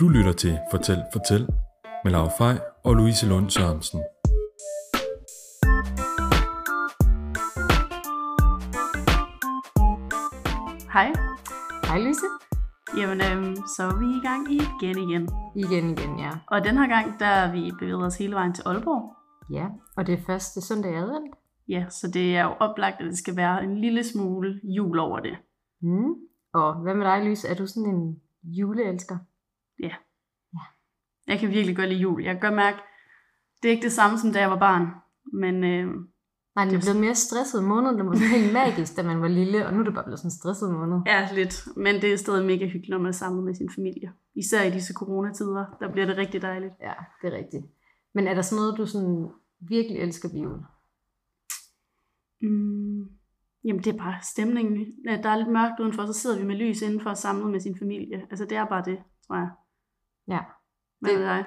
Du lytter til Fortæl, Fortæl med Laura Fej og Louise Lund Sørensen. Hej. Hej Louise. Jamen, øhm, så er vi i gang igen igen. Igen igen, ja. Og den her gang, der er vi bevæget os hele vejen til Aalborg. Ja, og det er første søndag i advent. Ja, så det er jo oplagt, at det skal være en lille smule jul over det. Mm. Og hvad med dig, Louise? Er du sådan en juleelsker? Jeg kan virkelig godt lide jul. Jeg kan godt mærke, det er ikke det samme som da jeg var barn. Men øh, Nej, det er Det- blevet mere stresset måned. Det var sådan helt magisk, da man var lille, og nu er det bare blevet sådan en stresset måned. ja, lidt. Men det er stadig mega hyggeligt, når man er sammen med sin familie. Især i disse coronatider, der bliver det rigtig dejligt. Ja, det er rigtigt. Men er der sådan noget, du sådan virkelig elsker ved jul? Mm, jamen, det er bare stemningen. Ja, Der er lidt mørkt udenfor, så sidder vi med lys indenfor samlet med sin familie. Altså, det er bare det, tror jeg. Ja, Hvad Det- med dig?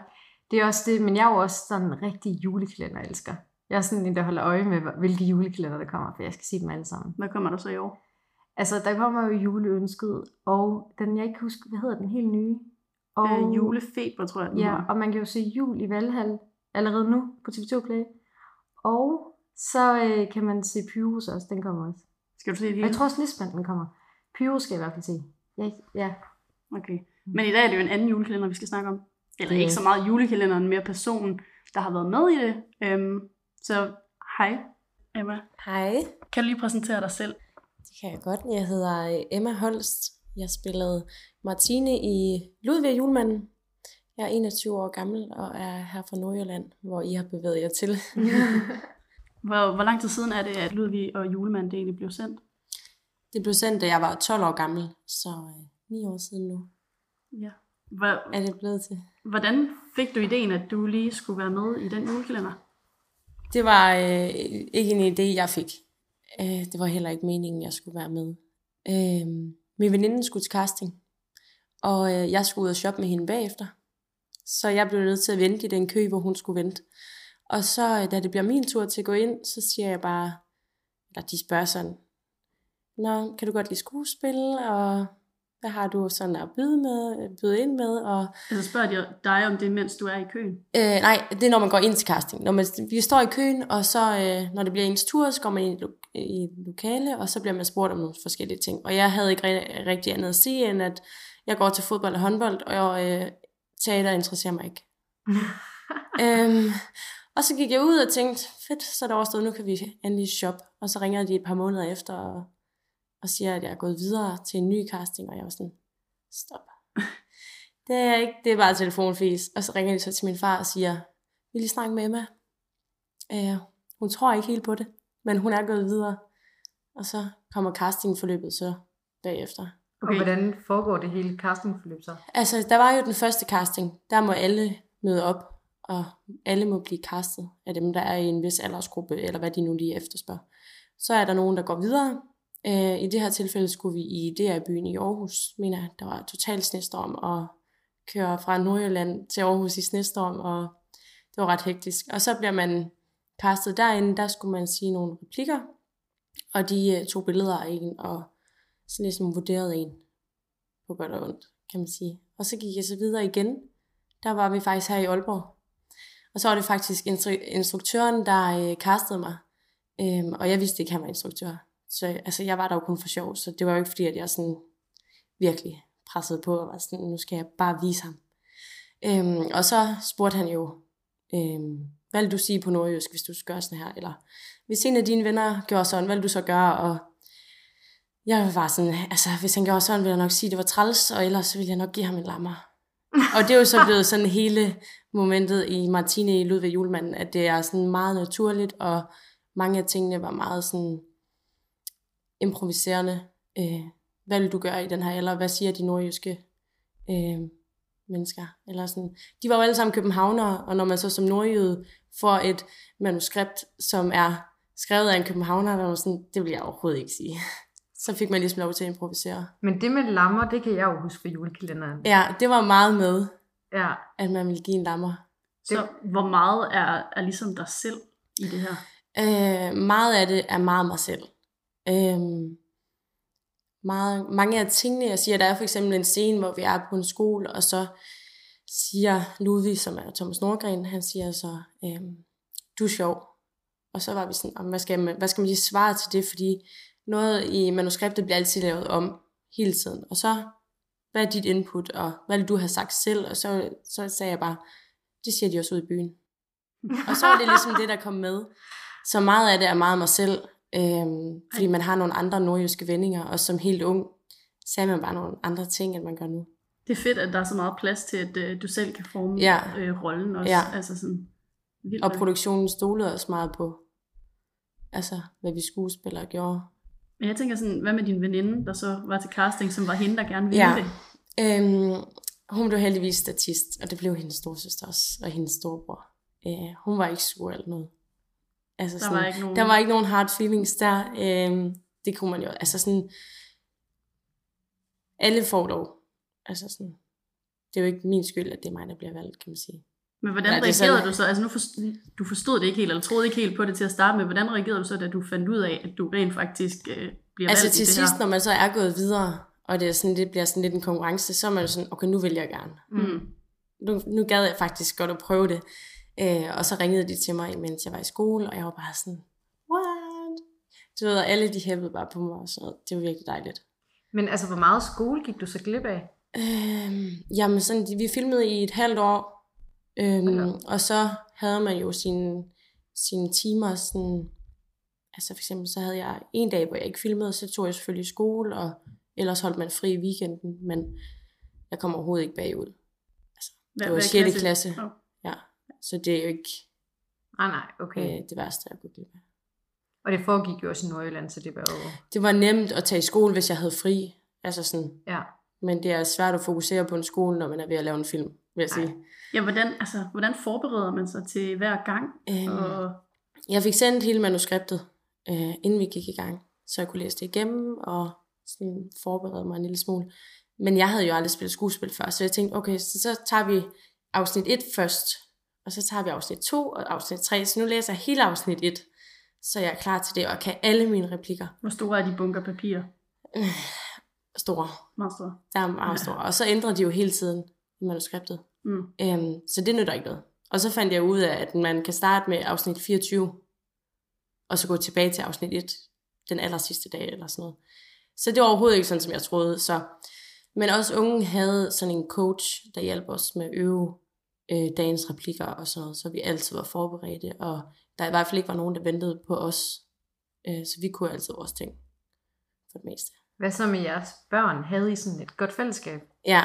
det er også det, men jeg er jo også sådan en rigtig julekalender-elsker. Jeg er sådan en, der holder øje med, hvilke julekalender der kommer, for jeg skal se dem alle sammen. Hvad kommer der så i år? Altså, der kommer jo juleønsket, og den, jeg ikke kan huske, hvad hedder den helt nye? Og, Øh, julefeber, tror jeg, den Ja, hedder. og man kan jo se jul i Valhall allerede nu på TV2 Play. Og så øh, kan man se Pyrus også, den kommer også. Skal du se det Og hele? jeg tror også Lisbeth, den kommer. Pyrus skal jeg i hvert fald se. Ja, ja. Okay. Men i dag er det jo en anden julekalender, vi skal snakke om. Eller Det- ikke så meget julekalenderen, mere personen, der har været med i det. Øhm, så hej, Emma. Hej, Kan du lige præsentere dig selv? det kan jeg godt. Jeg hedder øh, Emma Holst. Jeg spillede Martine i Ludvig Julemanden. Jeg er 21 år gammel og er her fra Nordjylland, hvor I har bevæget jer til. Hvor, hvor lang tid siden er det, at Ludvig og Julemand det egentlig blev sendt? Det blev sendt, da jeg var 12 år gammel, så øh, 9 år siden nu Ja. Hvor, er det blevet til. hvordan fik du ideen, at du lige skulle være med i den julekalender? Det var øh, ikke en idé, jeg fik. Øh, det var heller ikke meningen, jeg skulle være med. Øh, min veninde skulle til casting, og øh, jeg skulle ud og shoppe med hende bagefter. Så jeg blev nødt til at vente i den kø, hvor hun skulle vente. Og så, øh, da det bliver min tur til at gå ind, så siger jeg bare, eller de spørger sådan, Nå, kan du godt lide skuespil, og hvad har du sådan at byde, med, byde ind med, og Altså spørger de dig om det, mens du er i køen? Øh, nej, det er når man går ind til casting. Når man, vi står i køen, og så øh, når det bliver ens tur, så går man ind i, lo- i lokale, og så bliver man spurgt om nogle forskellige ting. Og jeg havde ikke ri- rigtig andet at sige, end at jeg går til fodbold og håndbold, og øh, teater interesserer mig ikke. øhm, og så gik jeg ud og tænkte, fedt, så er det overstået, nu kan vi endelig shoppe. Og så ringer de et par måneder efter, og, og siger, at jeg er gået videre til en ny casting, og jeg var sådan, stop. Det er ikke, det er bare telefonfis. Og så ringer de så til min far og siger, vil I lige snakke med Emma? Øh, hun tror ikke helt på det, men hun er gået videre. Og så kommer castingforløbet så bagefter. Okay. Og hvordan foregår det hele castingforløb så? Altså, der var jo den første casting. Der må alle møde op, og alle må blive castet af dem, der er i en vis aldersgruppe, eller hvad de nu lige efterspørger. Så er der nogen, der går videre. Øh, I det her tilfælde skulle vi i DR-byen i Aarhus, mener jeg. Der var total snestorm, og køre fra Nordjylland til Aarhus i snestorm, og det var ret hektisk. Og så bliver man kastet derinde, der skulle man sige nogle replikker, og de øh, tog billeder af en, og så ligesom vurderede en på godt og ondt, kan man sige. Og så gik jeg så videre igen. Der var vi faktisk her i Aalborg. Og så var det faktisk instru- instruktøren, der øh, kastede mig. Øhm, og jeg vidste ikke, at han var instruktør. Så altså, jeg var der jo kun for sjov, så det var jo ikke fordi, at jeg sådan virkelig pressede på og var sådan, nu skal jeg bare vise ham. Øhm, og så spurgte han jo, øhm, hvad vil du sige på nordjysk, hvis du skal gøre sådan her? Eller hvis en af dine venner gjorde sådan, hvad vil du så gøre? Og jeg var sådan, altså hvis han gjorde sådan, ville jeg nok sige, at det var træls, og ellers så ville jeg nok give ham en lammer. og det er jo så blevet sådan hele momentet i Martine i Ludvig Julemanden, at det er sådan meget naturligt, og mange af tingene var meget sådan improviserende. Øh, hvad vil du gøre i den her alder? Hvad siger de nordjyske øh, mennesker? Eller sådan. De var jo alle sammen københavnere, og når man så som nordjyde får et manuskript, som er skrevet af en københavner, der var sådan, det vil jeg overhovedet ikke sige. Så fik man ligesom lov til at improvisere. Men det med lammer, det kan jeg jo huske fra julekalenderen. Ja, det var meget med, Ja. at man ville give en lammer. Så hvor meget er, er ligesom dig selv i det her? Øh, meget af det er meget mig selv. Øh, meget, mange af tingene, jeg siger, der er for eksempel en scene, hvor vi er på en skole, og så siger Ludvig, som er Thomas Nordgren, han siger så, øhm, du er sjov. Og så var vi sådan, hvad skal, man, hvad skal man lige svare til det, fordi noget i manuskriptet bliver altid lavet om hele tiden. Og så, hvad er dit input, og hvad vil du have sagt selv? Og så, så sagde jeg bare, det siger de også ud i byen. Og så var det ligesom det, der kom med. Så meget af det er meget mig selv, øhm, fordi man har nogle andre nordjyske vendinger, og som helt ung sagde man bare nogle andre ting, end man gør nu. Det er fedt, at der er så meget plads til, at øh, du selv kan forme Ja. øh, rollen også. Ja. Altså sådan, vildt Og produktionen stolede også meget på, altså, hvad vi skuespillere gjorde. Men jeg tænker sådan, hvad med din veninde, der så var til casting, som var hende, der gerne ville Ja. det? Øhm, hun blev heldigvis statist, og det blev hendes storsøster også, og hendes storebror. Øh, hun var ikke sur eller noget. Altså Der var ikke nogen... der var ikke nogen hard feelings der. Øhm, det kunne man jo, altså sådan, alle får lov. Altså sådan, det er jo ikke min skyld, at det er mig, der bliver valgt, kan man sige. Men hvordan er reagerede sådan- du så? Altså nu forstod, du forstod det ikke helt, eller troede ikke helt på det til at starte med. Hvordan reagerede du så, da du fandt ud af, at du rent faktisk øh, bliver Altså valgt i til det sidst, her? når man så er gået videre, og det, er sådan, det bliver sådan lidt en konkurrence, så er man jo sådan, okay, nu vil jeg gerne. Mm. nu, nu gad jeg faktisk godt at prøve det. Øh, og så ringede de til mig, mens jeg var i skole, og jeg var bare sådan, what? Du ved, alle de hæppede bare på mig, og sådan noget. Det var virkelig dejligt. Men altså, hvor meget skole gik du så glip af? Øh, jamen, sådan, vi filmede i et halvt år, øhm, op. og så havde man jo sine, sine timer, sådan, altså for eksempel, så havde jeg en dag, hvor jeg ikke filmede, så tog jeg selvfølgelig i skole, og ellers holdt man fri i weekenden, men jeg kom overhovedet ikke bagud. Hvad, Det var hvad 6. klasse. Åh. Ja, så det er jo ikke Nej, nej, okay. øh, det værste, jeg kunne glip af. Og det foregik jo også i Nordjylland, så det var jo... Det var nemt at tage i skole, hvis jeg havde fri. Altså sådan, Ja. men det er svært at fokusere på en skole, når man er ved at lave en film, vil jeg Nej. sige. Ja, hvordan, altså, hvordan forbereder man sig til hver gang? Øhm, Og, jeg fik sendt hele manuskriptet, øh, inden vi gik i gang, så jeg kunne læse det igennem og sådan forberede mig en lille smule. Men jeg havde jo aldrig spillet skuespil før, så jeg tænkte, okay, så, så tager vi afsnit 1 først, og så tager vi afsnit 2 og afsnit 3, så nu læser jeg hele afsnit 1, så jeg er klar til det, og kan alle mine replikker hvor store er de bunker papir? store. Meget store. Der er meget store. Og så ændrer de jo hele tiden i manuskriptet. Mm. Øhm, så det nytter ikke noget. Og så fandt jeg ud af, at man kan starte med afsnit 24, og så gå tilbage til afsnit 1, den aller sidste dag eller sådan noget. Så det var overhovedet ikke sådan, som jeg troede. Så. Men også unge havde sådan en coach, der hjalp os med øve øh, dagens replikker og sådan noget, så vi altid var forberedte, og der i hvert fald ikke var nogen, der ventede på os. Øh, så vi kunne altid vores ting for det meste. Hvad så med jeres børn? Havde I sådan et godt fællesskab? Ja,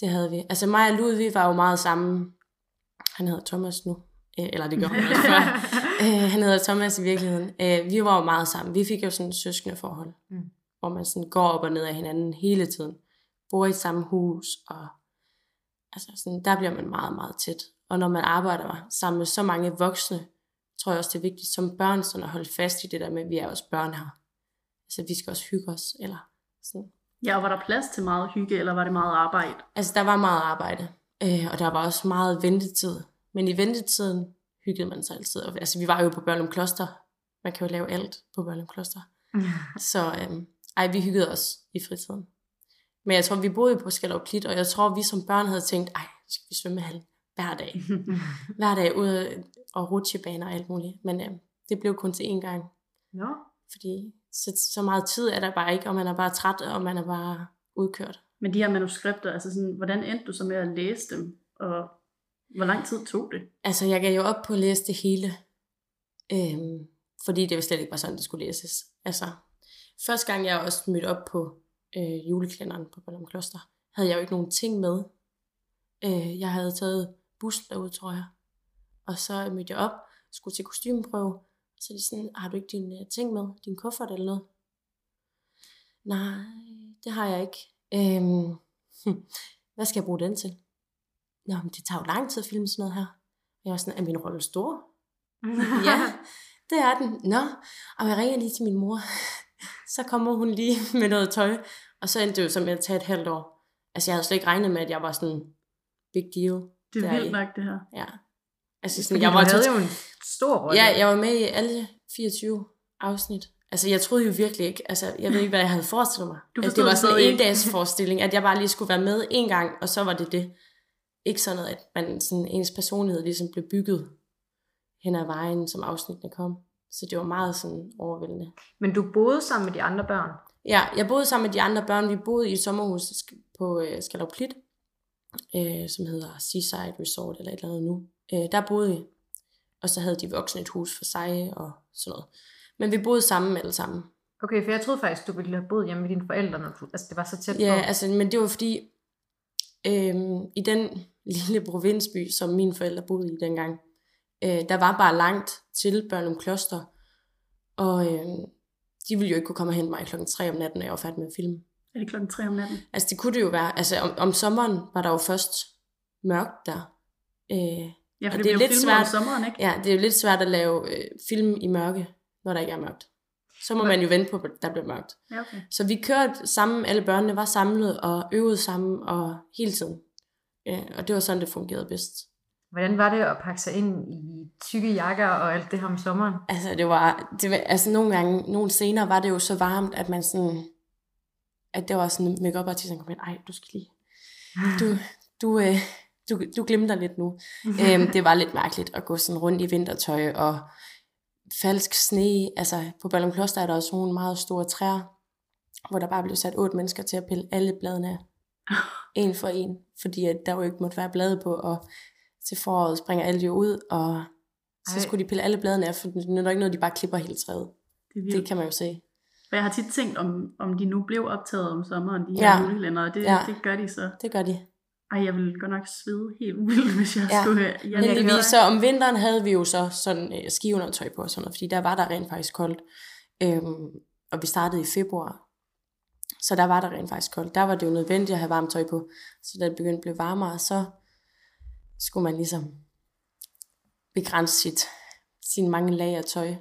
det havde vi. Altså mig og Ludvig var jo meget sammen. Han hedder Thomas nu. Øh, eller det gør han også før. Øh, han hedder Thomas i virkeligheden. Øh, vi var jo meget sammen. Vi fik jo sådan et søskende forhold. Mm. Hvor man sådan går op og ned af hinanden hele tiden. Bor i samme hus. Og altså sådan, der bliver man meget, meget tæt. Og når man arbejder sammen med så mange voksne, tror jeg også, det er vigtigt som børn sådan at holde fast i det der med, at vi er også børn her. Altså vi skal også hygge os. Eller sådan. Ja, og var der plads til meget hygge, eller var det meget arbejde? Altså, der var meget arbejde, øh, og der var også meget ventetid. Men i ventetiden hyggede man sig altid. Altså, vi var jo på Børnum Kloster. Man kan jo lave alt på Børnum Kloster. Så øh, ej, vi hyggede os i fritiden. Men jeg tror, vi boede på Skallerup Klit, og jeg tror, vi som børn havde tænkt, ej, skal vi svømme halv hver dag. Hver dag ude og rutsjebaner og alt muligt. Men øh, det blev kun til én gang. Nå, Fordi så, så meget tid er der bare ikke, og man er bare træt, og man er bare udkørt. Men de her manuskripter, altså sådan, hvordan endte du så med at læse dem? Og hvor lang tid tog det? Altså, jeg gav jo op på at læse det hele. Øhm, fordi det jo slet ikke var sådan, det skulle læses. Altså, første gang jeg også mødte op på øh, juleklænderen på Ballum Kloster, havde jeg jo ikke nogen ting med. Øh, jeg havde taget bussen derud, tror jeg. Og så mødte jeg op, skulle til kostymeprøve. Så de sådan, har du ikke dine uh, ting med? Din kuffert eller noget? Nej, det har jeg ikke. Øhm, hvad skal jeg bruge den til? Nå, men det tager jo lang tid at filme sådan noget her. Jeg var sådan, er min rolle stor? ja, det er den. Nå, og jeg ringer lige til min mor. Så kommer hun lige med noget tøj. Og så endte det jo så med at tage et halvt år. Altså, jeg havde slet ikke regnet med, at jeg var sådan big deal. Det er vildt nok, det her. Ja. Altså, Fordi sådan, jeg var havde jo en stor rolle. Ja, jeg var med i alle 24 afsnit. Altså, jeg troede jo virkelig ikke, altså, jeg ved ikke, hvad jeg havde forestillet mig. Du altså, det var sådan en dags forestilling, at jeg bare lige skulle være med en gang, og så var det det. ikke sådan noget, at man, sådan, ens personlighed ligesom blev bygget hen ad vejen, som afsnittene kom. Så det var meget sådan overvældende. Men du boede sammen med de andre børn? Ja, jeg boede sammen med de andre børn. Vi boede i et sommerhus på øh, Skalov Plit, øh, som hedder Seaside Resort eller et eller andet nu. Øh, der boede vi. Og så havde de voksne et hus for sig og sådan noget. Men vi boede sammen alle sammen. Okay, for jeg troede faktisk, du ville have boet hjemme med dine forældre, når du, altså det var så tæt Ja, på. altså, men det var fordi, øhm, i den lille provinsby, som mine forældre boede i dengang, øh, der var bare langt til Børnum Kloster, og øh, de ville jo ikke kunne komme og hente mig klokken 3 om natten, når jeg var færdig med at filme. Er det klokken 3 om natten? Altså det kunne det jo være, altså om, om sommeren var der jo først mørkt der. Øh, Ja, for det det, er lidt svært. om sommeren, ikke? ja, det er jo lidt svært at lave øh, film i mørke, når der ikke er mørkt. Så må man jo vente på, at der bliver mørkt. Ja, okay. Så vi kørte sammen, alle børnene var samlet og øvede sammen og hele tiden. Ja, og det var sådan, det fungerede bedst. Hvordan var det at pakke sig ind i tykke jakker og alt det her om sommeren? Altså, det var, det var, altså nogle gange, nogle scener var det jo så varmt, at man sådan, at det var sådan, make up artisten kom ind, ej, du skal lige, du, du, øh, du, du glemte dig lidt nu. øhm, det var lidt mærkeligt at gå sådan rundt i vintertøj og falsk sne. Altså, på Ballum Kloster er der også nogle meget store træer, hvor der bare blev sat otte mennesker til at pille alle bladene af. En for en. Fordi at der jo ikke måtte være blade på, og til foråret springer alle jo ud, og så Ej. skulle de pille alle bladene af, for det er ikke noget, de bare klipper hele træet. Det Det kan man jo se. For jeg har tit tænkt, om, om de nu blev optaget om sommeren, de her Ja. julelænder, og det, Ja. det gør de så. Det gør de. Ej, jeg ville godt nok svede helt vildt, hvis jeg Ja. skulle... Jeg, Heldigvis, så om vinteren havde vi jo så sådan øh, skiundertøj på og sådan noget, fordi der var der rent faktisk koldt. Øhm, og vi startede i februar, så der var der rent faktisk koldt. Der var det jo nødvendigt at have varmt tøj på, så da det begyndte at blive varmere, så skulle man ligesom begrænse sit, sin mange lag af tøj.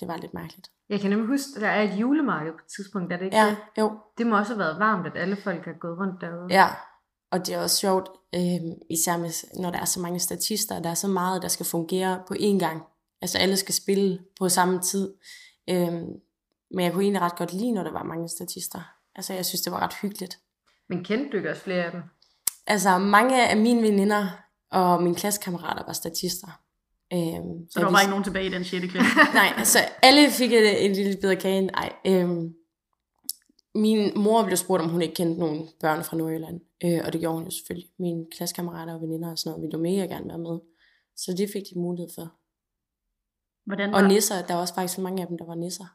Det var lidt mærkeligt. Jeg kan nemlig huske, at der er et julemarked på et tidspunkt, er det ikke Ja, det? jo. Det må også have været varmt, at alle folk har gået rundt derude. Ja, og det er også sjovt, øh, især med, når der er så mange statister, og der er så meget, der skal fungere på én gang. Altså alle skal spille på samme tid. Øh, men jeg kunne egentlig ret godt lide, når der var mange statister. Altså jeg synes, det var ret hyggeligt. Men kendte du ikke også flere af dem? Altså mange af mine veninder og mine klassekammerater var statister. Øh, så der var bare ikke nogen tilbage i den 6. klasse. Nej, altså alle fik et, et lille bid af kagen. Nej, øhm, min mor blev spurgt, om hun ikke kendte nogen børn fra Nordjylland. Øh, og det gjorde hun jo selvfølgelig. Mine klassekammerater og veninder og sådan noget ville jo mega gerne være med. Så det fik de mulighed for. Hvordan Og var, nisser, der var også faktisk mange af dem, der var nisser.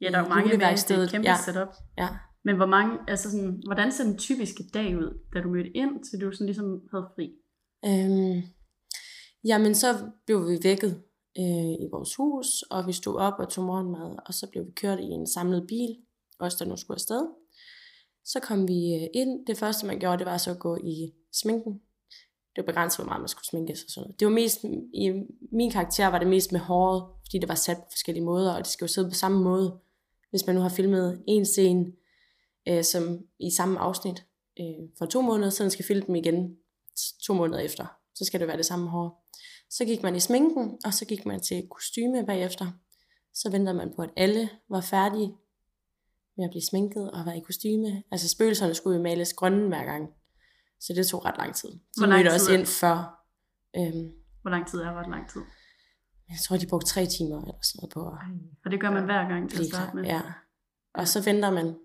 ja, der er jo i mange med, det er et kæmpe ja. ja. setup. Ja. Men hvor mange, altså sådan, hvordan ser den typiske dag ud, da du mødte ind, til du sådan ligesom havde fri? Øhm, jamen, så blev vi vækket øh, i vores hus, og vi stod op og tog morgenmad, og så blev vi kørt i en samlet bil, også der nu skulle afsted. Så kom vi øh, ind. Det første, man gjorde, det var så at gå i sminken. Det var begrænset, hvor meget man skulle sminke og sådan noget. Det var mest, i min karakter var det mest med håret, fordi det var sat på forskellige måder, og det skal jo sidde på samme måde. Hvis man nu har filmet en scene, øh, som i samme afsnit øh, for to måneder, så skal filme dem igen to måneder efter. Så skal det være det samme hår. Så gik man i sminken, og så gik man til kostyme bagefter. Så ventede man på, at alle var færdige med at blive sminket og være i kostyme. Altså spøgelserne skulle jo males grønne hver gang. Så det tog ret lang tid. De Hvor lang mødte tid også ind før. Øhm, Hvor lang tid er ret lang tid? jeg tror, de brugte tre timer eller sådan noget på at Og det gør man hver gang til at starte med. Ja. Og så venter man,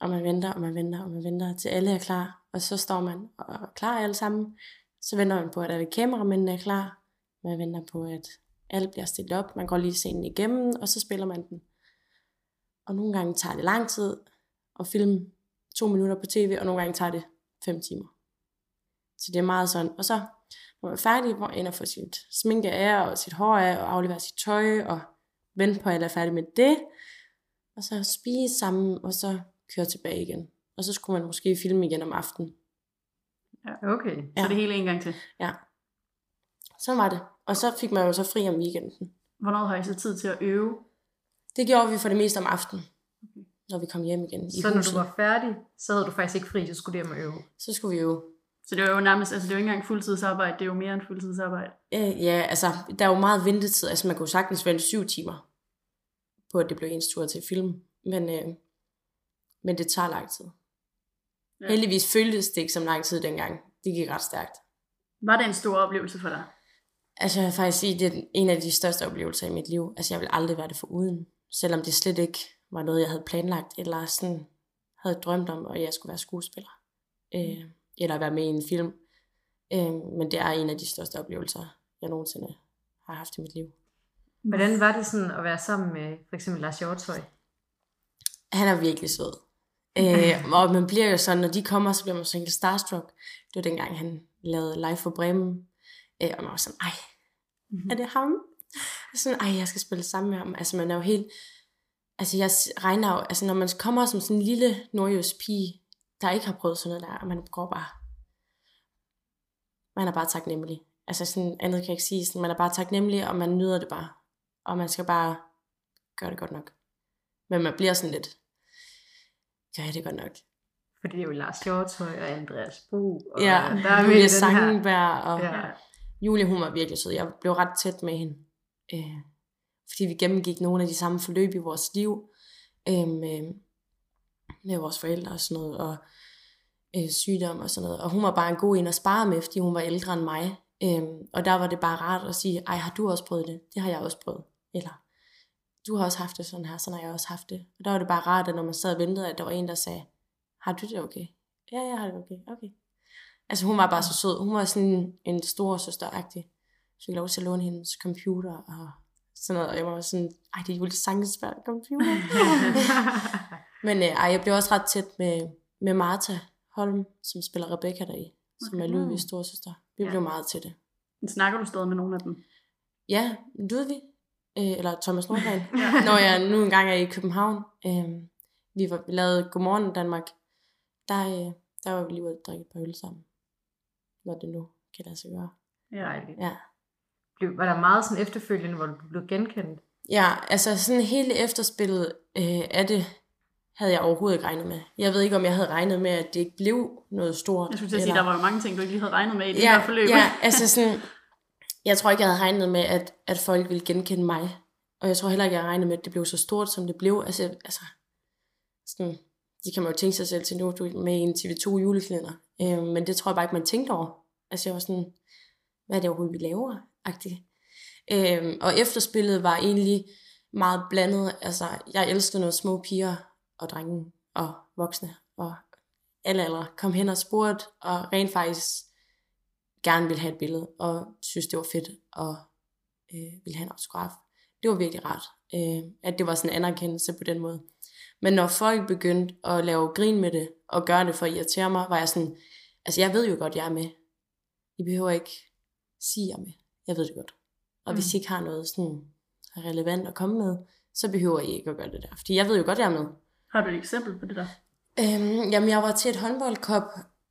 og man venter, og man venter, og man venter, til alle er klar. Og så står man og er klar alle sammen. Så venter man på, at alle kameramændene er klar. Man venter på, at alt bliver stillet op. Man går lige scenen igennem, og så spiller man den. Og nogle gange tager det lang tid at filme to minutter på tv, og nogle gange tager det fem timer. Så det er meget sådan. Og så, når man er færdig, hvor ender får få sit sminke af, og sit hår af, og aflevere sit tøj, og vente på, at alle er færdige med det. Og så spise sammen, og så køre tilbage igen. Og så skulle man måske filme igen om aftenen. Okay. Så Ja. det hele en gang til. Ja. Sådan var det. Og så fik man jo så fri om weekenden. Hvornår har I så tid til at øve? Det gjorde vi for det meste om aftenen. Når vi kom hjem igen i Så når huset. du var færdig, så havde du faktisk ikke fri, så skulle du hjem og øve. Så skulle vi jo... Så det er jo nærmest, altså det er jo ikke engang fuldtidsarbejde, det er jo mere end fuldtidsarbejde. Øh, ja, altså, der er jo meget ventetid. Altså, man kunne sagtens vente syv timer på, at det blev ens tur til film. Men, øh, men det tager lang tid. Ja. Heldigvis føltes det ikke som lang tid dengang. det gik ret stærkt. Var det en stor oplevelse for dig? Altså jeg vil faktisk sige, det er en af de største oplevelser i mit liv. Altså jeg vil aldrig være det for uden. Selvom det slet ikke var noget, jeg havde planlagt, eller sådan havde drømt om, at jeg skulle være skuespiller. Øh, eller være med i en film. Øh, men det er en af de største oplevelser, jeg nogensinde har haft i mit liv. Hvordan var det sådan at være sammen med for eksempel Lars Hjortøj? Han er virkelig sød. Øh, og man bliver jo sådan, når de kommer, så bliver man sådan lidt starstruck. Det var dengang, han lavede live for Bremen. Øh, og man var sådan, ej, Mhm. er det ham? Sådan, ej, jeg skal spille sammen med ham. Altså, man er jo helt... Altså, jeg regner jo... Altså, når man kommer som sådan en lille nordjysk pige, der ikke har prøvet sådan noget der, og man går bare... Man er bare taknemmelig. Altså, sådan andet kan jeg ikke sige. Sådan, man er bare taknemmelig, og man nyder det bare. Og man skal bare gøre det godt nok. Men man bliver sådan lidt... Gør jeg det godt nok? Fordi det er jo Lars Hjortøj og Andreas Bo. Og Ja, der er Julia. Sangenberg, og Ja. Julie, hun var virkelig sød. Jeg blev ret tæt med hende. Øh, fordi vi gennemgik nogle af de samme forløb i vores liv. Øh, med, med vores forældre og sådan noget. Og øh, sygdom og sådan noget. Og hun var bare en god en at spare med, fordi hun var ældre end mig. Øh, og der var det bare rart at sige, ej, har du også prøvet det? Det har jeg også prøvet. Eller, du har også haft det sådan her, sådan har jeg også haft det. Og der var det bare rart, at når man sad og ventede, at der var en, der sagde, har du det okay? Ja, jeg har det okay. Okay. Altså hun var bare så sød. Hun var sådan en stor søsteragtig. Så fik lov til at låne hendes computer og sådan noget. Og jeg var sådan, ej, det er jo sagtens svært computer. Men øh, ej, jeg blev også ret tæt med, med Martha Holm, som spiller Rebecca deri, som er Okay. Ludvigs storsøster. Vi Ja. blev meget tætte. Snakker du stadig med nogle af dem? Ja, Ludvig, øh, eller Thomas Nordgren, når jeg nu engang er i København. Øh, vi var vi lavede Godmorgen Danmark. Der, øh, der var vi lige ude at drikke et par øl sammen. Når det nu kan lade sig gøre. Ja. Ja. Blev- Var der meget sådan efterfølgende, hvor du blev genkendt? Ja, altså sådan hele efterspillet øh, af det, havde jeg overhovedet ikke regnet med. Jeg ved ikke, om jeg havde regnet med, at det ikke blev noget stort. Jeg skulle til at sige, der var jo mange ting, du ikke lige havde regnet med i det ja, her forløb. Ja, altså sådan, jeg tror ikke, jeg havde regnet med, at, at folk ville genkende mig. Og jeg tror heller ikke, jeg havde regnet med, at det blev så stort, som det blev. Altså, altså sådan, det kan man jo tænke sig selv til nu, du med i en TV2 juleklæder. Øh, men det tror jeg bare ikke, man tænkte over. Altså jeg var sådan, hvad er det overhovedet, vi laver? Agtigt. Øh, og efterspillet var egentlig meget blandet. Altså, jeg elskede noget små piger og drenge og voksne og alle aldre kom hen og spurgte, og rent faktisk gerne ville have et billede, og synes, det var fedt, og øh, ville have en autograf. Det var virkelig rart, øh, at det var sådan en anerkendelse på den måde. Men når folk begyndte at lave grin med det, og gøre det for at irritere mig, var jeg sådan, altså jeg ved jo godt, jeg er med. I behøver ikke sige, jeg er med. Jeg ved det godt. Og hvis I ikke har noget sådan relevant at komme med, så behøver I ikke at gøre det der. Fordi jeg ved jo godt, jeg er med. Har du et eksempel på det der? Øhm, jamen, jeg var til et håndboldkop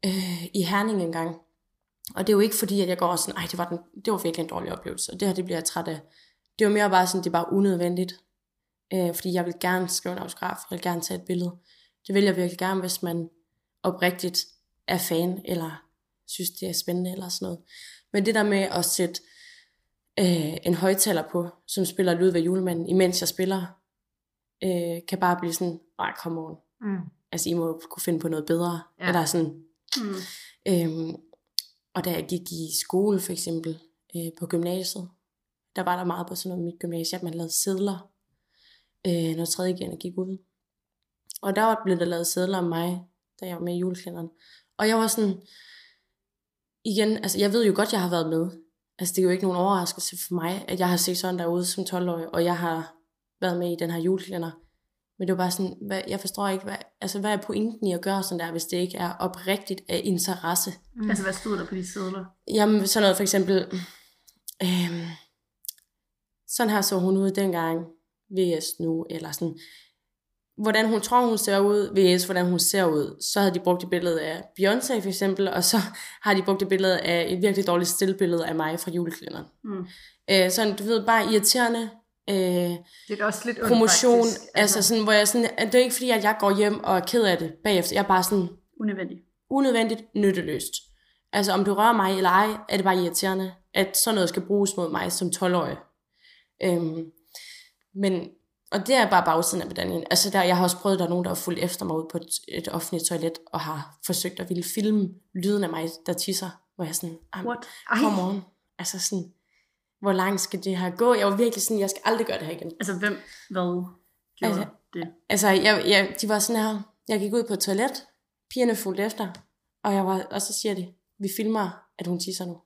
øh, i Herning en gang. Og det er jo ikke fordi, at jeg går og sådan, ej, det var, den, det var virkelig en dårlig oplevelse, og det her, det bliver jeg træt af. Det var mere bare sådan, det er bare unødvendigt. Øh, fordi jeg vil gerne skrive en autograf, jeg vil gerne tage et billede. Det vil jeg virkelig gerne, hvis man oprigtigt er fan, eller synes, det er spændende, eller sådan noget. Men det der med at sætte øh, en højtaler på, som spiller Ludvig Julemanden, imens jeg spiller, øh, kan bare blive sådan, ej, come on Mm. altså I må kunne finde på noget bedre. Ja. Eller sådan, Mm. øhm, og da jeg gik i skole for eksempel øh, på gymnasiet, der var der meget på sådan noget mit gymnasie, at man lavede sædler, øh, når tredje gen gik ud. Og der blev der lavet sædler om mig, da jeg var med i juleklænderen. Og jeg var sådan, igen, altså jeg ved jo godt, jeg har været med. Altså det er jo ikke nogen overraskelse for mig, at jeg har set sådan derude som 12-årig, og jeg har været med i den her juleklænder. Men det var bare sådan, hvad, jeg forstår ikke, hvad, altså, hvad er pointen i at gøre sådan der, hvis det ikke er oprigtigt af interesse? Mm. Altså, hvad stod der på de sædler? Jamen, sådan noget for eksempel, øhm, sådan her så hun ud dengang, VS nu, eller sådan, hvordan hun tror, hun ser ud, VS, hvordan hun ser ud. Så havde de brugt et billede af Beyoncé for eksempel, og så har de brugt et billede af et virkelig dårligt stillbillede af mig fra juleklæderen. Mm. Øh, sådan, du ved, bare irriterende, øh, Det er også lidt promotion, faktisk. altså sådan, hvor jeg sådan, det er ikke fordi, at jeg går hjem og er ked af det bagefter. Jeg er bare sådan, Unødvendigt. unødvendigt nytteløst. Altså om du rører mig eller ej, er det bare irriterende, at sådan noget skal bruges mod mig som 12-årig. Øhm, men og det er bare bagsiden af medaljen. Altså der, jeg har også prøvet, at der er nogen, der har fulgt efter mig ud på et, et offentligt toilet, og har forsøgt at ville filme lyden af mig, der tisser. Hvor jeg sådan, What? come on. Altså sådan, hvor langt skal det her gå? Jeg var virkelig sådan, jeg skal aldrig gøre det her igen. Altså, hvem, hvad gjorde Altså- det? Altså, jeg, jeg, de var sådan her, jeg gik ud på et toilet, pigerne fulgte efter, og, jeg var, og så siger de, vi filmer, at hun tisser nu.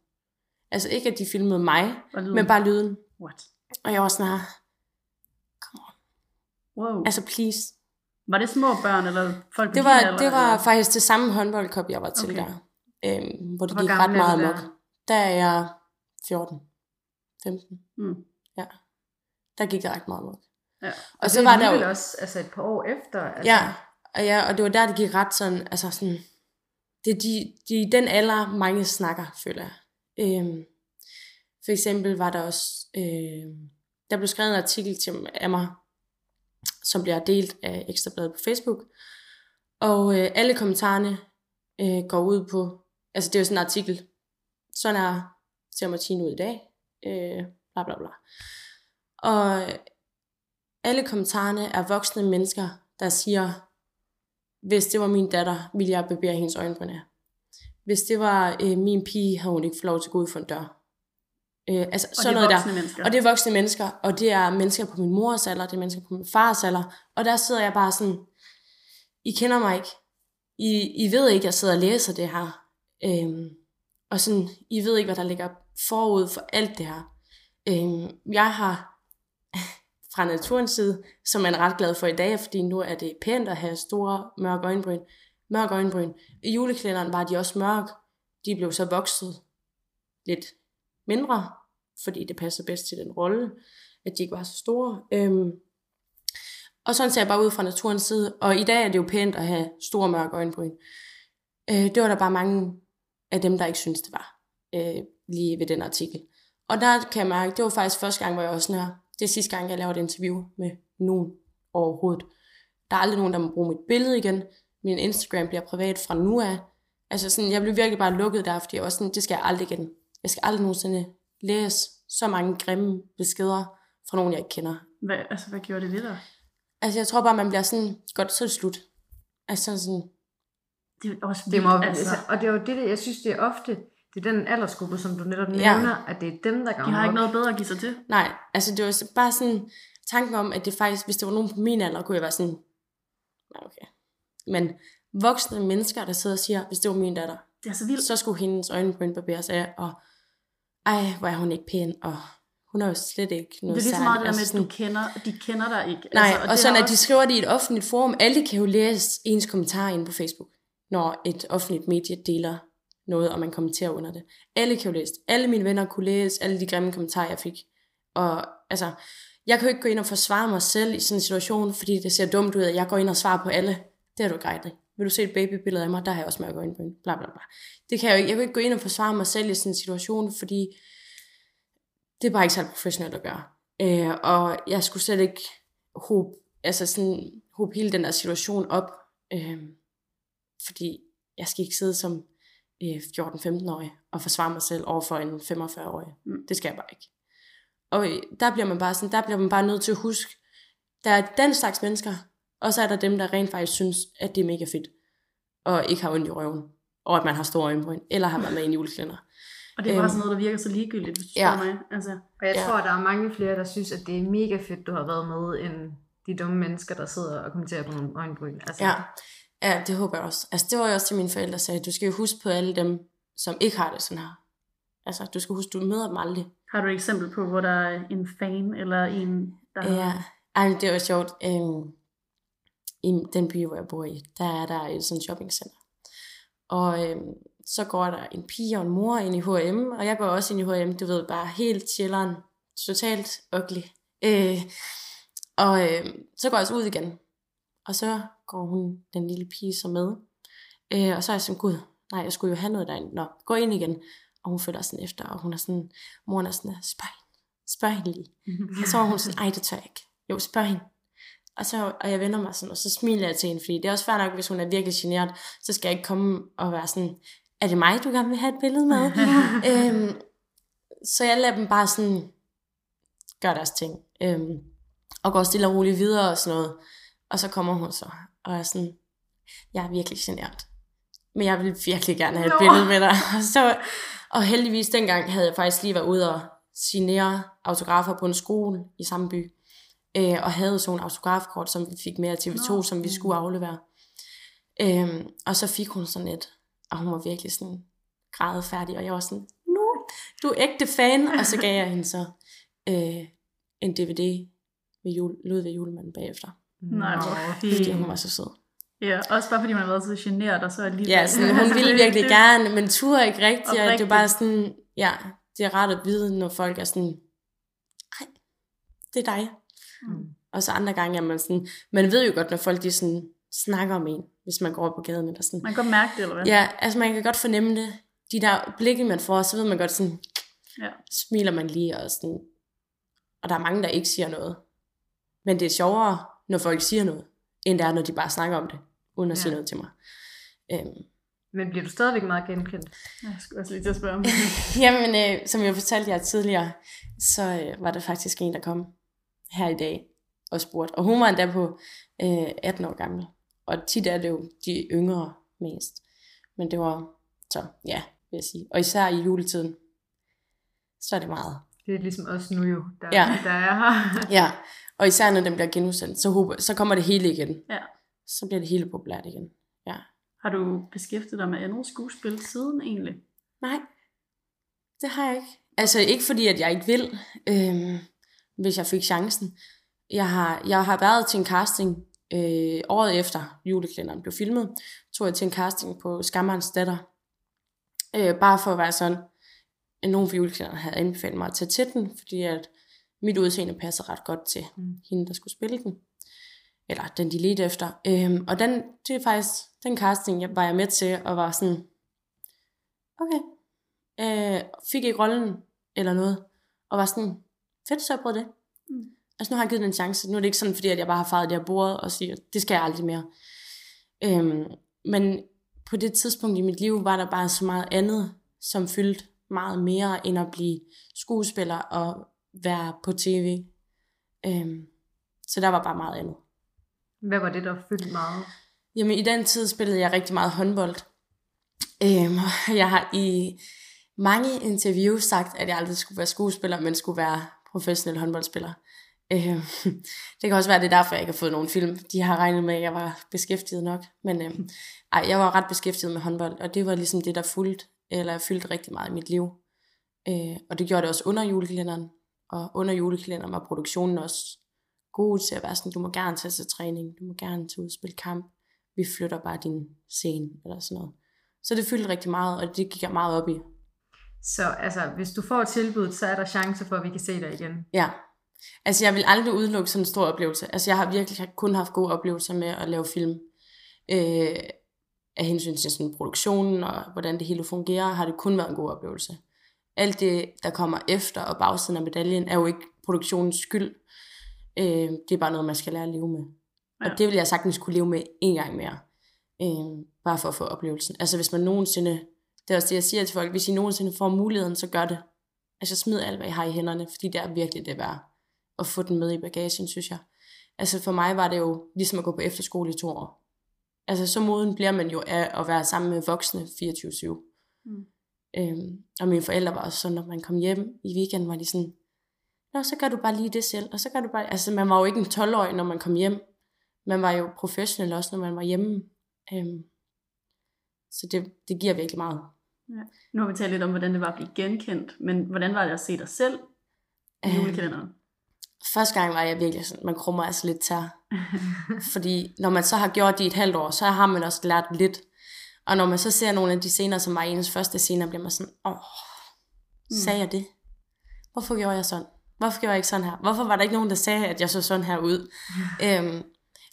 Altså ikke, at de filmede mig, men bare lyden. What? Og jeg var sådan her, Wow. altså please. var det små børn, eller folk Det var, alder, det var eller? faktisk det samme håndboldkop, jeg var til Okay. der. Øhm, hvor det Hvor gik ret meget der? Der er jeg 14. 15. Mm. Ja. Der gik det ret meget amok. Ja. Og, Og så det var er der alligevel jo... også altså et par år efter. Altså, Ja, og, ja, og det var der, det gik ret sådan, altså sådan, det er de, de, den alder, mange snakker, føler jeg. Øhm, for eksempel var der også, øh, der blev skrevet en artikel til, af mig, som bliver delt af Ekstrabladet på Facebook, og øh, alle kommentarerne øh, går ud på, altså det er jo sådan en artikel, sådan er ser Martine ud i dag, øh, bla bla bla. Og alle kommentarerne er voksne mennesker, der siger, hvis det var min datter, ville jeg barbere hendes øjenbryn af. Hvis det var øh, min pige, havde hun ikke fået lov til at gå ud for en dør. Øh, altså Og sådan er noget der. mennesker. Og det er voksne mennesker, og det er mennesker på min mors alder, det er mennesker på min fars alder. Og der sidder jeg bare sådan, I kender mig ikke. I, I ved ikke, jeg sidder og læser det her. Øhm, og sådan, I ved ikke, hvad der ligger forud for alt det her. Øhm, jeg har fra naturens side, som man er ret glad for i dag, fordi nu er det pænt at have store mørke øjenbryn. Mørke øjenbryn. I juleklæderen var de også mørke. De blev så vokset lidt mindre, fordi det passede bedst til den rolle, at de ikke var så store. Øhm, og sådan ser jeg bare ud fra naturens side. Og i dag er det jo pænt at have store mørke øjenbryn. Øh, det var der bare mange af dem, der ikke synes det var. Øh, lige ved den artikel. Og der kan jeg mærke, det var faktisk første gang, hvor jeg også sådan her, det er sidste gang, jeg laver et interview med nogen overhovedet. Der er aldrig nogen, der må bruge mit billede igen. Min Instagram bliver privat fra nu af. Altså sådan, jeg blev virkelig bare lukket der, fordi jeg var sådan, det skal jeg aldrig igen. Jeg skal aldrig nogensinde læse så mange grimme beskeder fra nogen, jeg ikke kender. Hvad, altså, hvad gjorde det ved dig? Altså, jeg tror bare, man bliver sådan, godt, så er det slut. Altså sådan, Det er også Det vildt, må, altså. altså. Og det er jo det, jeg synes, det er ofte, det er den aldersgruppe, som du netop Ja. nævner, at det er dem, der De går har ikke noget bedre at give sig til. nej, altså det var bare sådan, tanken om, at det faktisk, hvis det var nogen på min alder, kunne jeg være sådan, nej, okay. Men voksne mennesker, der sidder og siger, hvis det var min datter, Det er så vildt. så skulle hendes øjenbryn barberes af, og ej, hvor er hun ikke pæn, og hun er jo slet ikke Det er noget lige så meget det der med, Altså at du kender, de kender dig ikke. Nej, altså, og, og sådan er at de skriver det i et offentligt forum. Alle kan jo læse ens kommentarer inde på Facebook, når et offentligt medie deler noget, og man kommenterer under det. Alle kan jo læse det. Alle mine venner kunne læse alle de grimme kommentarer, jeg fik. Og altså, jeg kan jo ikke gå ind og forsvare mig selv i sådan en situation, fordi det ser dumt ud, at jeg går ind og svarer på alle. Det er du grejt. Vil du se et babybillede af mig? Der har jeg også med at gå Bla, bla, bla. Det kan jeg jo ikke. Jeg kan ikke gå ind og forsvare mig selv i sådan en situation, fordi det er bare ikke særlig professionelt at gøre. Øh, og jeg skulle slet ikke håbe, altså sådan, håbe hele den der situation op, øh, fordi jeg skal ikke sidde som øh, 14-15-årig og forsvare mig selv over for en 45-årig. Mm. Det skal jeg bare ikke. Og der bliver man bare sådan, der bliver man bare nødt til at huske, der er den slags mennesker, og så er der dem, der rent faktisk synes, at det er mega fedt, og ikke har ondt i røven, og at man har store øjenbryn, eller har været med i en juleklænder. Og det er bare Øhm, sådan noget, der virker så ligegyldigt, hvis du ja. mig. Altså, Og jeg Ja. tror, der er mange flere, der synes, at det er mega fedt, du har været med, end de dumme mennesker, der sidder og kommenterer på nogle øjenbryn. Altså, Ja, ja, det håber jeg også. Altså, det var jeg også til mine forældre, sagde, du skal jo huske på alle dem, som ikke har det sådan her. Altså, du skal huske, du møder dem aldrig. har du et eksempel på, hvor der er en fan, eller en, der har... Ja, ej, det var sjovt. Øhm, I den by, hvor jeg bor i, der er der et sådan shoppingcenter. Og øhm, så går der en pige og en mor ind i H&M, og jeg går også ind i H&M, du ved, bare helt chilleren, totalt ugly. Øh, og øh, så går jeg så ud igen, og så går hun, den lille pige, så med. Øh, og så er jeg sådan, gud, nej, jeg skulle jo have noget derinde. Nå, gå ind igen. Og hun følger sådan efter, og hun er sådan, moren er sådan, spørg hende, spørg hende lige. Og så var hun sådan, ej, det tør jeg ikke. Jo, spørg hende. Og, så, og jeg vender mig sådan, og så smiler jeg til hende, fordi det er også fair nok, hvis hun er virkelig generet, så skal jeg ikke komme og være sådan, er det mig, du gerne vil have et billede med? øhm, så jeg lader dem bare sådan gøre deres ting. Øhm, og går stille og roligt videre og sådan noget. Og så kommer hun så, og er sådan, jeg er virkelig genert. Men jeg vil virkelig gerne have et Nå. billede med dig. Og, så, og heldigvis dengang havde jeg faktisk lige været ude og signere autografer på en skole i samme by. Øh, og havde sådan en autografkort, som vi fik med af TV2, Nå. som vi skulle aflevere. Øhm, og så fik hun sådan et, og hun var virkelig sådan grædefærdig, og jeg var sådan, nu, du er ægte fan, og så gav jeg hende så øh, en DVD med jul, Ludvig Julemanden bagefter, Nej, hvor fordi fint. hun var så sød. Ja, også bare fordi man har været så generet, og så alligevel... Ja, sådan, hun ville virkelig gerne, men turde ikke rigtigt, og det Oprigtigt. var bare sådan, ja, det er rart at vide, når folk er sådan, nej, det er dig. Mm. Og så andre gange er man sådan, man ved jo godt, når folk de sådan snakker om en, hvis man går op på gaden eller sådan. Man kan godt mærke det, eller hvad? Ja, altså man kan godt fornemme det. De der blikke, man får, så ved man godt sådan, Ja. smiler man lige og sådan. Og der er mange, der ikke siger noget. Men det er sjovere, når folk siger noget, end det er, når de bare snakker om det, uden at Ja. sige noget til mig. Øhm, Men bliver du stadigvæk meget genkendt? Jeg skulle også lige til at spørge om Jamen, øh, som jeg fortalte jer tidligere, så øh, var der faktisk en, der kom her i dag og spurgte. Og hun var endda på øh, 18 år gammel. Og tit er det jo de yngre mest. Men det var, så ja, vil jeg sige. Og især i juletiden, så er det meget. Det er ligesom os nu jo, der, Ja. der er her. Ja, og især når den bliver genudsendt, så, håber, så kommer det hele igen. Ja. Så bliver det hele populært igen. Ja. Har du beskæftiget dig med andet skuespil siden egentlig? Nej, det har jeg ikke. Altså ikke fordi, at jeg ikke vil, øhm, hvis jeg fik chancen. Jeg har, jeg har været til en casting øh, året efter juleklænderen blev filmet. Tog jeg til en casting på Skammerens datter. Øh, bare for at være sådan, at nogen fra juleklænderen havde anbefalet mig at tage til den, fordi at mit udseende passer ret godt til Mm. hende, der skulle spille den. Eller den, de ledte efter. Øhm, og den, det er faktisk, den casting jeg, var jeg med til, og var sådan, okay, øh, fik ikke rollen eller noget, og var sådan, fedt, så jeg prøvede det. Mm. Altså nu har jeg givet den en chance. Nu er det ikke sådan, fordi at jeg bare har faret det her bordet og siger, det skal jeg aldrig mere. Øhm, men på det tidspunkt i mit liv var der bare så meget andet, som fyldte meget mere, end at blive skuespiller og være på tv. Øhm, så der var bare meget andet. Hvad var det, der fyldte meget? Jamen i den tid spillede jeg rigtig meget håndbold. Øhm, jeg har i mange interviews sagt, at jeg aldrig skulle være skuespiller, men skulle være professionel håndboldspiller. Øhm, det kan også være, det er derfor, jeg ikke har fået nogen film. De har regnet med, at jeg var beskæftiget nok. Men øhm, ej, jeg var ret beskæftiget med håndbold, og det var ligesom det, der fulgte, eller fyldte rigtig meget i mit liv. Øh, og det gjorde det også under julekalenderen. Og under julekalenderen var produktionen også god til at være sådan, du må gerne tage til træning, du må gerne tage ud og spille kamp, vi flytter bare din scene, eller sådan noget. Så det fyldte rigtig meget, og det gik jeg meget op i. Så altså, hvis du får tilbud, så er der chance for, at vi kan se dig igen. Ja. Altså, jeg vil aldrig udelukke sådan en stor oplevelse. Altså, jeg har virkelig kun haft gode oplevelser med at lave film. Øh, af hensyn til sådan produktionen og hvordan det hele fungerer, har det kun været en god oplevelse. Alt det, der kommer efter og bagsiden af medaljen, er jo ikke produktionens skyld. Øh, det er bare noget, man skal lære at leve med. Ja. Og det vil jeg sagtens kunne leve med en gang mere. Øh, bare for at få oplevelsen. Altså hvis man nogensinde, det er også det, jeg siger til folk, hvis I nogensinde får muligheden, så gør det. Altså smid alt, hvad I har i hænderne, fordi det er virkelig det værd at få den med i bagagen, synes jeg. Altså for mig var det jo ligesom at gå på efterskole i to år. Altså så moden bliver man jo af at være sammen med voksne 24-7. Mm. Øhm, og mine forældre var også sådan, når man kom hjem i weekenden, var de sådan, Nå, så gør du bare lige det selv, og så gør du bare, altså man var jo ikke en 12-årig, når man kom hjem. Man var jo professionel også, når man var hjemme. Øhm, så det, det giver virkelig meget. Nu har vi talt lidt om, hvordan det var at blive genkendt, men hvordan var det at se dig selv i Øhm, julekalenderen? Første gang var jeg virkelig sådan, man krummer altså lidt tær. Fordi når man så har gjort det i et halvt år, så har man også lært lidt. Og når man så ser nogle af de scener, som var ens første scener, bliver man sådan, åh, sagde jeg det? Hvorfor gjorde jeg sådan? Hvorfor gjorde jeg ikke sådan her? Hvorfor var der ikke nogen, der sagde, at jeg så sådan her ud? øhm,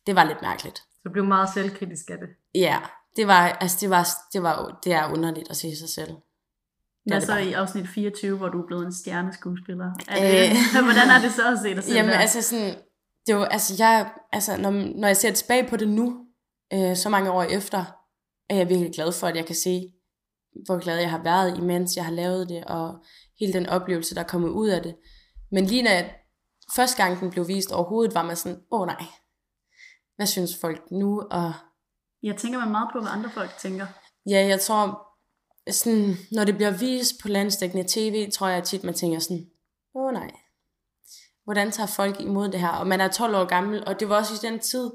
det var lidt mærkeligt. Så blev meget selvkritisk af det. Ja, det var, altså det var, det var, det er underligt at se sig selv. Hvad det så bare. i afsnit 24, hvor du er blevet en stjerneskuespiller? Er det, Øh. hvordan er det så at se dig selv Jamen der? altså sådan, det var, altså jeg, altså når, når jeg ser tilbage på det nu, øh, så mange år efter, er jeg virkelig glad for, at jeg kan se, hvor glad jeg har været, imens jeg har lavet det, og hele den oplevelse, der er kommet ud af det. Men lige når jeg første gang den blev vist overhovedet, var man sådan, åh nej, hvad synes folk nu? Og Jeg tænker man meget på, hvad andre folk tænker. ja, jeg tror, sådan, når det bliver vist på landstækkende tv, tror jeg tit, man tænker sådan, åh nej, hvordan tager folk imod det her? Og man er 12 år gammel, og det var også i den tid,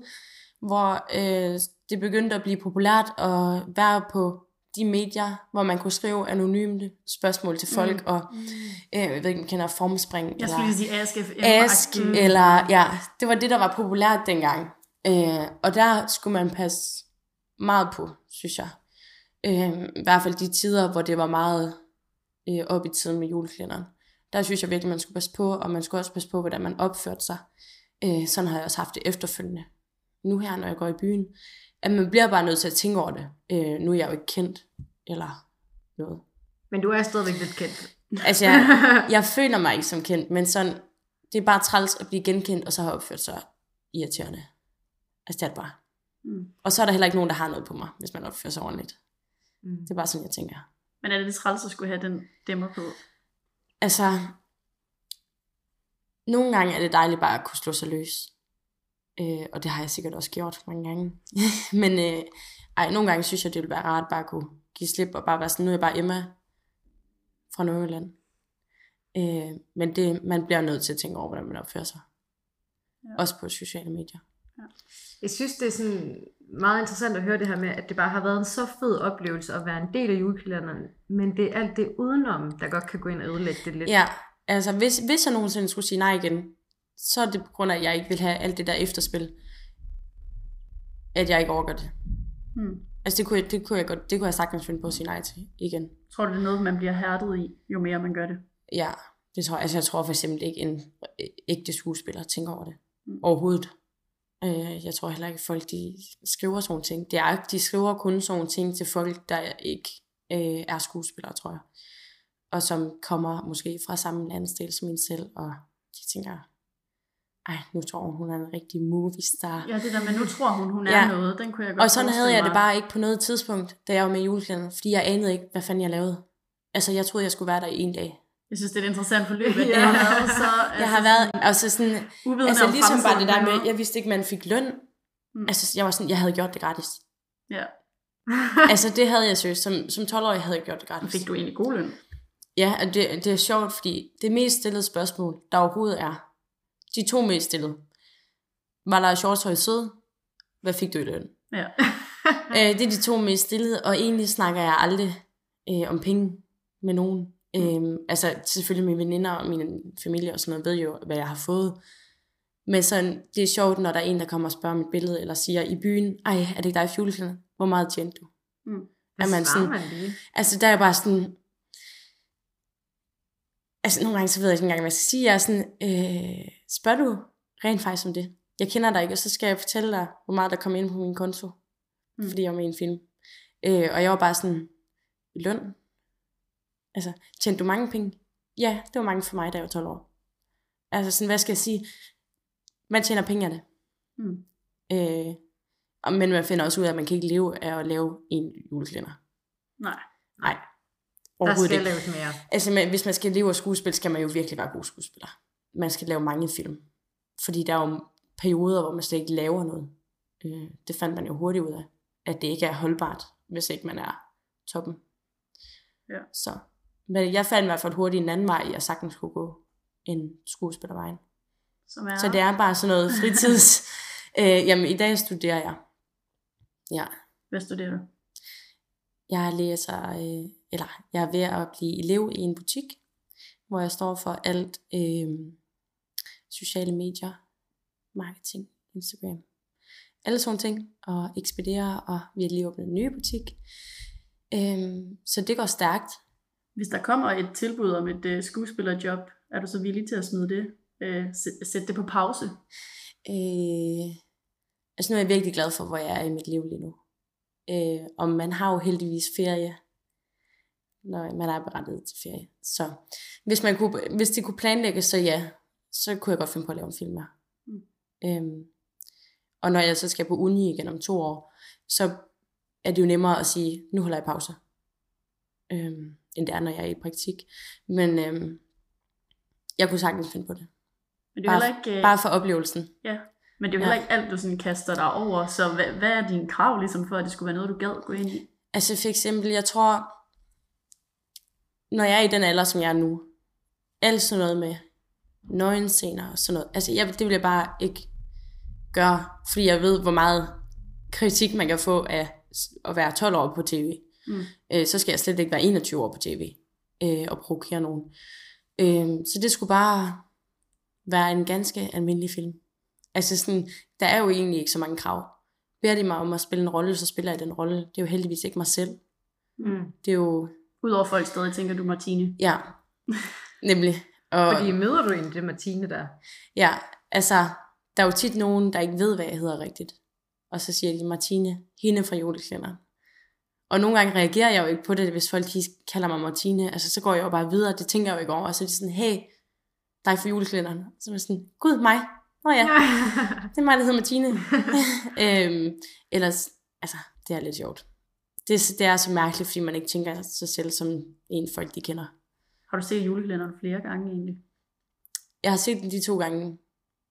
hvor øh, det begyndte at blive populært at være på de medier, hvor man kunne skrive anonyme spørgsmål til folk, mm. og øh, jeg ved ikke, om man kender formspring, Jeg skulle lige sige Ask ask, eller ja, det var det, der var populært dengang. Øh, og der skulle man passe meget på, synes jeg. Øh, I hvert fald de tider, hvor det var meget øh, op i tiden med julekalenderen. Der synes jeg virkelig, man skulle passe på, og man skulle også passe på, hvordan man opførte sig. Øh, sådan har jeg også haft det efterfølgende. Nu her, når jeg går i byen, at man bliver bare nødt til at tænke over det. Øh, nu er jeg jo ikke kendt, eller noget. Men du er stadigvæk lidt kendt. Altså, jeg, jeg føler mig ikke som kendt, men sådan, det er bare træls at blive genkendt, og så har opført sig irriterende. Altså, det er det bare. Mm. Og så er der heller ikke nogen, der har noget på mig, hvis man opfører sig ordentligt. Mm. Det er bare sådan, jeg tænker. Men er det lidt træls at skulle have den dæmmer på? Altså, nogle gange er det dejligt bare at kunne slå sig løs. Øh, og det har jeg sikkert også gjort mange gange. Men øh, ej, nogle gange synes jeg, det ville være rart bare at kunne give slip og bare være sådan, nu er jeg bare Emma fra Nordjylland. Øh, men det, man bliver nødt til at tænke over, hvordan man opfører sig. Ja. Ja. Også på sociale medier. Jeg synes, det er sådan meget interessant at høre det her med, at det bare har været en så fed oplevelse at være en del af julekalenderen, men det er alt det udenom, der godt kan gå ind og ødelægge det lidt. Ja, altså hvis, hvis jeg nogensinde skulle sige nej igen, så er det på grund af, at jeg ikke vil have alt det der efterspil. At jeg ikke overgår det. Hmm. Altså det kunne, jeg, det kunne jeg godt, det kunne jeg sagtens finde på at sige nej til igen. Tror du, det er noget, man bliver hærdet i, jo mere man gør det? Ja, det tror jeg. Altså jeg tror for eksempel ikke en ægte skuespiller tænker over det. Mm. Overhovedet. Øh, jeg tror heller ikke, at folk de skriver sådan nogle ting. Det er, de skriver kun sådan nogle ting til folk, der ikke øh, er skuespillere, tror jeg. Og som kommer måske fra samme landsdel som en selv, og de tænker, ej, nu tror hun, hun er en rigtig movie star. Ja, det der med, nu tror hun, hun er Ja. noget, den kunne jeg godt Og sådan havde jeg det mig. bare ikke på noget tidspunkt, da jeg var med i julekalenderen, fordi jeg anede ikke, hvad fanden jeg lavede. Altså, jeg troede, jeg skulle være der i en dag. Jeg synes, det er et interessant forløb, at Ja. det har været så... Jeg har været, altså sådan, altså om ligesom bare det der med, jeg vidste ikke, man fik løn. Mm. Mm. Altså, jeg var sådan, jeg havde gjort det gratis. Ja. altså, det havde jeg seriøst. Som, som 12-årig havde jeg gjort det gratis. Fik du egentlig god løn? Ja, og det, det er sjovt, fordi det mest stillede spørgsmål, der overhovedet er, de to mest stillede, var Lars Hjortøj sød? Hvad fik du i løn? Ja. øh, det er de to mest stillede, og egentlig snakker jeg aldrig øh, om penge med nogen. Øh, altså selvfølgelig mine veninder og min familie og sådan noget ved jo, hvad jeg har fået. Men sådan, det er sjovt, når der er en, der kommer og spørger om et billede, eller siger i byen, ej, er det ikke dig i julekalender? Hvor meget tjente du? Mm. Hvad er man sådan- man lige? Altså, der er bare sådan... Altså, nogle gange så ved jeg ikke engang, hvad jeg skal sige. Jeg er sådan, øh, spørger du rent faktisk om det? Jeg kender dig ikke, og så skal jeg fortælle dig, hvor meget der kommer ind på min konto. Mm. Fordi jeg var med i en film. Øh, og jeg var bare sådan, løn? Altså, tjente du mange penge? Ja, det var mange for mig, da jeg var 12 år. Altså sådan, hvad skal jeg sige? Man tjener penge af det. Mm. Øh, men man finder også ud af, at man kan ikke leve af at lave en julekalender. Nej. Nej. Der Overhovedet skal ikke. laves mere. Altså, men hvis man skal leve af skuespil, skal man jo virkelig være god skuespiller. Man skal lave mange film. Fordi der er jo perioder, hvor man slet ikke laver noget. Øh, det fandt man jo hurtigt ud af. At det ikke er holdbart, hvis ikke man er toppen. Ja. Så. Men jeg fandt i hvert fald hurtigt en anden vej, jeg sagtens kunne gå end skuespillervejen. Som er... Så det er bare sådan noget fritids... øh, jamen, i dag studerer jeg. Ja. Hvad studerer du? Jeg læser, øh, eller jeg er ved at blive elev i en butik, hvor jeg står for alt øh, sociale medier, marketing, Instagram, alle sådan ting, og ekspedere, og vi har lige åbnet en ny butik. Øh, så det går stærkt. Hvis der kommer et tilbud om et uh, skuespillerjob, er du så villig til at smide det? Uh, sætte det på pause? Øh, altså nu er jeg virkelig glad for, hvor jeg er i mit liv lige nu. Øh, og man har jo heldigvis ferie, når man er berettiget til ferie. Så hvis, man kunne, hvis det kunne planlægges, så ja, så kunne jeg godt finde på at lave en film her. Mm. Øhm, og når jeg så skal på uni igen om to år, så er det jo nemmere at sige, nu holder jeg pause. Øhm, end det er, når jeg er i praktik. Men øhm, jeg kunne sagtens finde på det. Men det er Bare, heller ikke, øh, bare for oplevelsen. ja. Men det er jo heller ikke alt, du sådan kaster dig over. Så hvad, hvad er dine krav ligesom for, at det skulle være noget, du gad gå ind i? Altså for eksempel, jeg tror, når jeg er i den alder, som jeg er nu, alt sådan noget med nøgenscener og sådan noget, altså jeg, det vil jeg bare ikke gøre, fordi jeg ved, hvor meget kritik man kan få af at være 12 år på tv. Mm. Øh, så skal jeg slet ikke være 21 år på tv øh, og provokere nogen. Øh, så det skulle bare være en ganske almindelig film. Altså sådan, der er jo egentlig ikke så mange krav. Beder de mig om at spille en rolle, så spiller jeg den rolle. Det er jo heldigvis ikke mig selv. Mm. Det er jo, Udover folk stadig tænker, du Martine. ja, nemlig. Og, Fordi møder du egentlig det Martine der? Ja, altså, der er jo tit nogen, der ikke ved, hvad jeg hedder rigtigt. Og så siger de, Martine, hende fra juleklænderen. Og nogle gange reagerer jeg jo ikke på det, hvis folk de kalder mig Martine. Altså, så går jeg jo bare videre, det tænker jeg jo ikke over. Og så er de sådan, hey, dig fra juleklænderen. Så er jeg sådan, gud, mig. Nå ja, det er mig, der hedder Martine. øhm, ellers, altså, det er lidt sjovt. Det, det er så mærkeligt, fordi man ikke tænker sig selv som en folk, de kender. Har du set julekalenderen flere gange egentlig? Jeg har set den de to gange,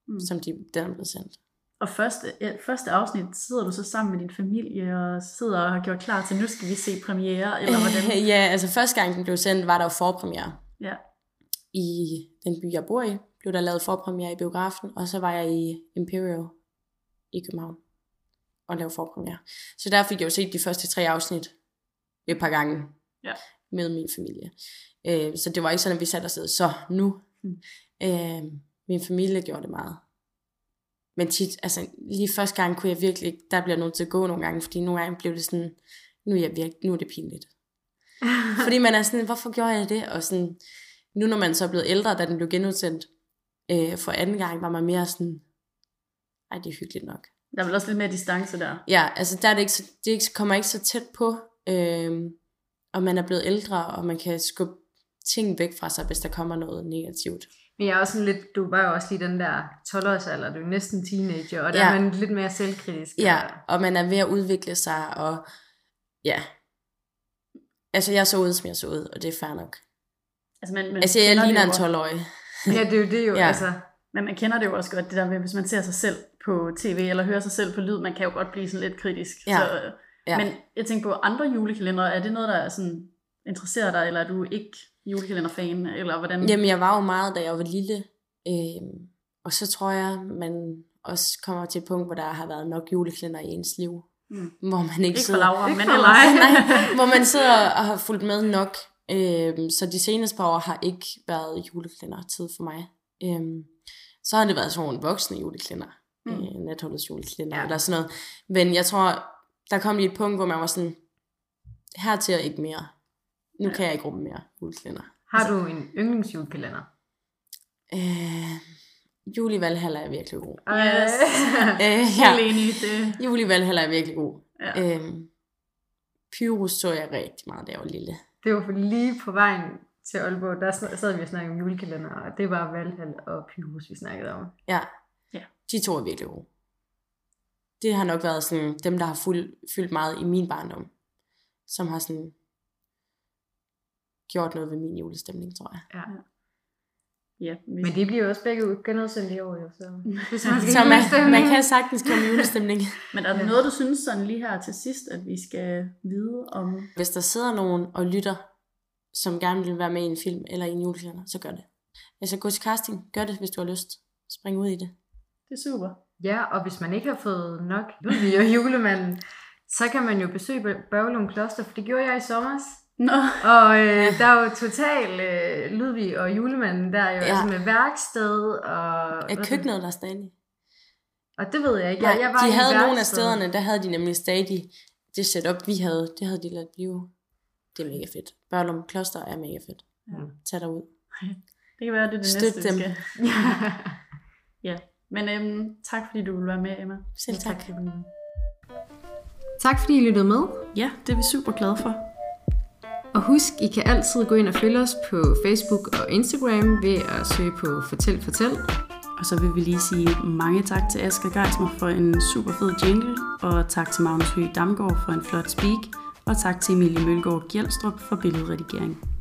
Mm. som de, den er blevet sendt. Og første, ja, første afsnit sidder du så sammen med din familie og sidder og har gjort klar til, nu skal vi se premiere, eller hvordan? ja, altså første gang den blev sendt, var der jo forpremiere. Ja. I den by, jeg bor i, blev der lavet forpremiere i biografen, og så var jeg i Imperial i København og lavede forpremiere. Så der fik jeg jo set de første tre afsnit et par gange Ja. Med min familie. Øh, så det var ikke sådan, at vi satte os ned, så nu. Mm. Øh, min familie gjorde det meget. Men tit, altså lige første gang kunne jeg virkelig ikke, der bliver nødt til at gå nogle gange, fordi nogle gange blev det sådan, nu er, jeg virkelig, nu er det pinligt. Fordi man er sådan, hvorfor gjorde jeg det? Og sådan, nu når man så er blevet ældre, da den blev genudsendt øh, for anden gang, var man mere sådan, ej, det er hyggeligt nok. Der er vel også lidt mere distance der. Ja, altså der er det ikke, så, det kommer ikke så tæt på, øh, og man er blevet ældre, og man kan skubbe ting væk fra sig, hvis der kommer noget negativt. Men jeg er også sådan lidt, du var jo også lige den der 12-års alder, du er næsten teenager, og der Ja. er man lidt mere selvkritisk. Ja, og man er ved at udvikle sig, og ja. Altså, jeg så ud, som jeg så ud, og det er fair nok. Altså, man, man Altså, jeg kender ligner det en jo- 12-årig. ja, det er jo det jo, Ja. altså. Men man kender det jo også godt, det der med, hvis man ser sig selv på tv, eller hører sig selv på lyd, man kan jo godt blive sådan lidt kritisk. Ja. Så, Ja. Men jeg tænker på andre julekalendere, er det noget, der er sådan, interesserer dig, eller er du ikke julekalenderfan, eller hvordan? Jamen, jeg var jo meget, da jeg var lille. Øhm, og så tror jeg, man også kommer til et punkt, hvor der har været nok juleklænder i ens liv. Mm. Hvor man ikke, ikke for sidder... Laura, Ikke men mig. Nej, hvor man sidder og har fulgt med nok. Øhm, så de seneste par år har ikke været juleklænder-tid for mig. Øhm, så har det været sådan nogle voksne juleklænder. Mm. Øh, natholdets juleklænder Ja. ja. eller sådan noget. Men jeg tror, der kom lige et punkt, hvor man var sådan, hertil og ikke mere. Nu Ja. kan jeg ikke rumme mere juleklænder. Har du en yndlingsjulekalender? Øh, Juli Valhalla er virkelig god. Yes. Øh, Helt enig, det, Juli Valhalla er virkelig god. ja. Øhm, Pyrus så jeg rigtig meget, da jeg var lille. Det var lige på vejen til Aalborg, der sad vi og snakkede om julekalender, og det var Valhall og Pyrus, vi snakkede om. Ja. Ja. De to er virkelig gode. Det har nok været sådan, dem, der har fuld, fyldt meget i min barndom. Som har sådan gjort noget ved min julestemning, tror jeg. ja hvis, Men de bliver jo også begge ud- genudsendt i år, jo, så hvis man skal Så man, man kan sagtens komme i julestemning. men er der noget, du synes sådan lige her til sidst, at vi skal vide om? Hvis der sidder nogen og lytter, som gerne vil være med i en film eller i en julekalender, så gør det. Altså gå til casting, gør det, hvis du har lyst. Spring ud i det. Det er super. Ja, og hvis man ikke har fået nok Ludvig og julemanden, så kan man jo besøge Børgelum Kloster, for det gjorde jeg i sommer. Nå, Og øh, der er jo total øh, Ludvig og julemanden der er jo Ja. altså med værksted og... Er køkkenet der stadig? Og det ved jeg ikke. Jeg, jeg var de havde nogle af stederne, der havde de nemlig stadig det setup, vi havde. Det havde de ladet blive. Det er mega fedt. Børlum Kloster er mega fedt. Ja. Tag derud. det kan være, det er det Støt næste, dem. vi skal. Ja, men øhm, tak fordi du vil være med, Emma. Selv tak. Tak fordi I lyttede med. Ja, det er vi super glade for. Og husk, I kan altid gå ind og følge os på Facebook og Instagram ved at søge på Fortæl Fortæl. Og så vil vi lige sige mange tak til Asger Geismer for en super fed jingle, og tak til Magnus Høgh Damgaard for en flot speak, og tak til Emilie Mølgaard Gjelstrup for billedredigering.